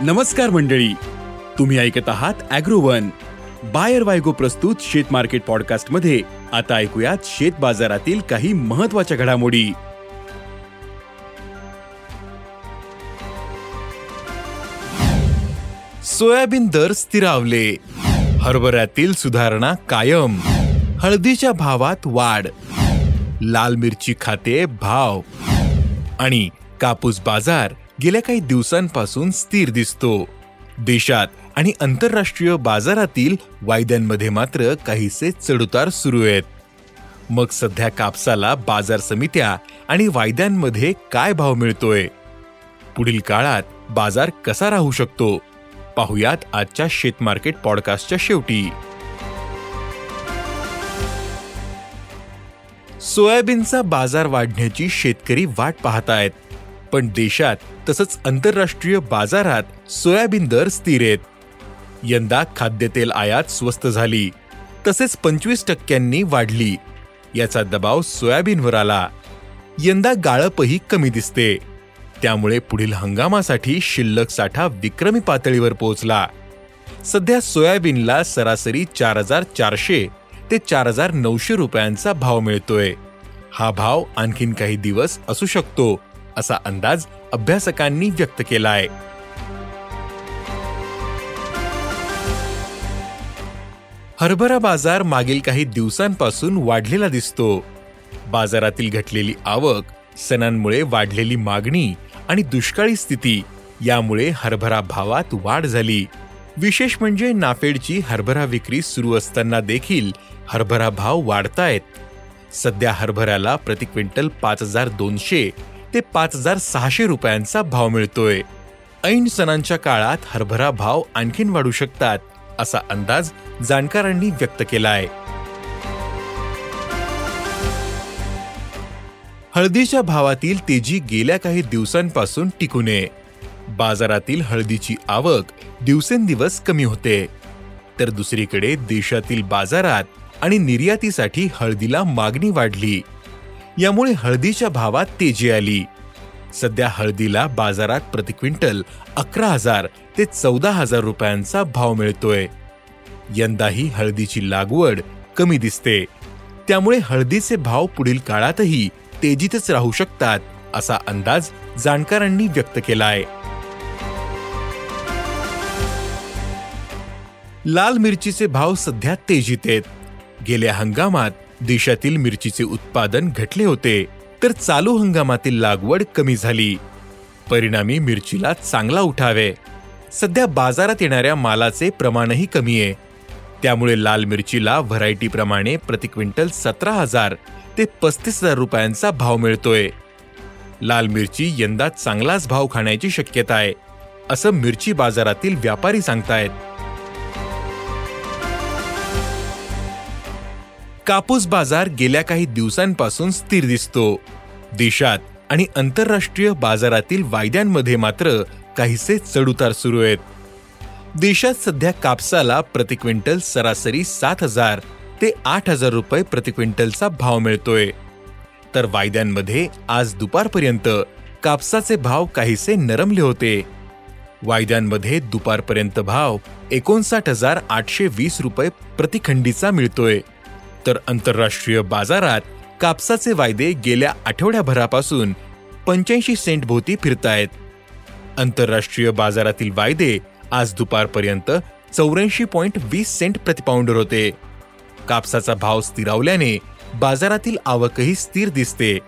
नमस्कार मंडळी. तुम्ही ऐकत आहात अॅग्रोवन. बायर वायगो प्रस्तुत शेत मार्केट पॉडकास्टमध्ये आता ऐकूयात शेत बाजारातील काही महत्त्वाच्या घडामोडी. सोयाबीन दर स्थिरावले. हरभऱ्यातील सुधारणा कायम. हळदीच्या भावात वाढ. लाल मिरची खाते भाव. आणि कापूस बाजार गेल्या काही दिवसांपासून स्थिर दिसतो. देशात आणि आंतरराष्ट्रीय बाजारातील वायद्यांमध्ये मात्र काहीसे चढउतार सुरू आहेत. मग सध्या कापसाला बाजार समित्या आणि वायद्यांमध्ये काय भाव मिळतोय? पुढील काळात बाजार कसा राहू शकतो? पाहुयात आजच्या शेतमार्केट पॉडकास्टच्या शेवटी. सोयाबीनचा बाजार वाढण्याची शेतकरी वाट पाहतायत. पण देशात तसंच आंतरराष्ट्रीय बाजारात सोयाबीन दर स्थिर आहेत. यंदा खाद्यतेल आयात स्वस्त झाली. तसेच पंचवीस टक्क्यांनी वाढली. याचा दबाव सोयाबीनवर आला. यंदा गाळपही कमी दिसते. त्यामुळे पुढील हंगामासाठी शिल्लक साठा विक्रमी पातळीवर पोहोचला. सध्या सोयाबीनला सरासरी चार हजार चारशे ते चार हजार नऊशे रुपयांचा भाव मिळतोय. हा भाव आणखीन काही दिवस असू शकतो. असा अंदाज अभ्यासकांनी व्यक्त केला आहे हरभरा बाजार मागील काही दिवसांपासून वाढलेला दिसतो. बाजारातील घटलेली आवक सणांमुळे वाढलेली मागणी आणि दुष्काळी स्थिती यामुळे हरभरा भावात वाढ झाली. विशेष म्हणजे नाफेडची हरभरा विक्री सुरू असताना देखील हरभरा भाव वाढतायत. सध्या हरभऱ्याला प्रति क्विंटल पाच हजार दोनशे ते पाच हजार सहाशे रुपयांचा भाव मिळतोय. ऐन सणांच्या काळात हरभरा भाव आणखीन वाढू शकतात असा अंदाज जाणकारांनी व्यक्त केलाय. हळदीच्या भावातील तेजी गेल्या काही दिवसांपासून टिकू नये. बाजारातील हळदीची आवक दिवसेंदिवस कमी होते. तर दुसरीकडे देशातील बाजारात आणि निर्यातीसाठी हळदीला मागणी वाढली. यामुळे हळदीच्या भावात तेजी आली. सध्या हळदीला बाजारात प्रति क्विंटल अकरा हजार ते चौदा हजार रुपयांचा भाव मिळतोय. यंदाही हळदीची लागवड कमी दिसते. त्यामुळे हळदीचे भाव पुढील काळातही तेजीतच राहू शकतात असा अंदाज जाणकारांनी व्यक्त केलाय. लाल मिरचीचे भाव सध्या तेजीत आहेत. गेल्या हंगामात देशातील मिरचीचे उत्पादन घटले होते. तर चालू हंगामातील लागवड कमी झाली. परिणामी मिरचीला चांगला उठावे. सध्या बाजारात येणाऱ्या मालाचे प्रमाणही कमी आहे. त्यामुळे लाल मिरचीला व्हरायटीप्रमाणे प्रति क्विंटल सतरा हजार ते पस्तीस हजार रुपयांचा भाव मिळतोय. लाल मिरची यंदा चांगलाच भाव खाण्याची शक्यता आहे असं मिरची बाजारातील व्यापारी सांगतायत. कापूस बाजार गेल्या काही दिवसांपासून स्थिर दिसतो. देशात आणि आंतरराष्ट्रीय बाजारातील वायद्यांमध्ये मात्र काहीसे चढउतार सुरू आहेत. देशात सध्या कापसाला प्रति क्विंटल सरासरी सात हजार ते आठ हजार रुपये प्रति क्विंटलचा भाव मिळतोय. तर वायद्यांमध्ये आज दुपारपर्यंत कापसाचे भाव काहीसे नरमले होते. वायद्यांमध्ये दुपारपर्यंत भाव एकोणसाठ हजार आठशे वीस रुपये प्रतिखंडीचा मिळतोय. तर आंतरराष्ट्रीय बाजारात कापसाचे वायदे गेल्या आठवड्याभरापासून पंच्याऐंशी सेंट भोवती फिरतायत. आंतरराष्ट्रीय बाजारातील वायदे आज दुपारपर्यंत चौऱ्याऐंशी पॉईंट वीस सेंट प्रतिपाऊंडर होते. कापसाचा भाव स्थिरावल्याने बाजारातील आवकही स्थिर दिसते.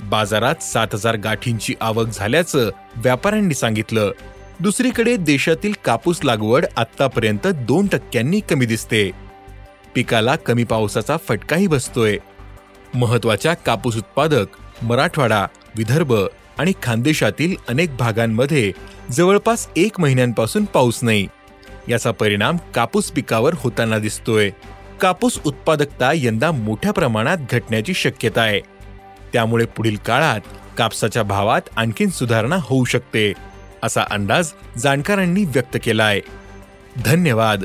बाजारात सात हजार गाठींची आवक झाल्याचं व्यापाऱ्यांनी सांगितलं. दुसरीकडे देशातील कापूस लागवड आतापर्यंत दोन टक्क्यांनी कमी दिसते. पिकाला कमी पावसाचा फटकाही बसतोय. महत्त्वाच्या कापूस उत्पादक मराठवाडा विदर्भ आणि खानदेशातील अनेक भागांमध्ये जवळपास एक महिन्यांपासून पाऊस नाही. याचा परिणाम कापूस पिकावर होताना दिसतोय. कापूस उत्पादकता यंदा मोठ्या प्रमाणात घटण्याची शक्यता आहे. त्यामुळे पुढील काळात कापसाच्या भावात आणखीन सुधारणा होऊ शकते असा अंदाज जाणकारांनी व्यक्त केला आहे धन्यवाद.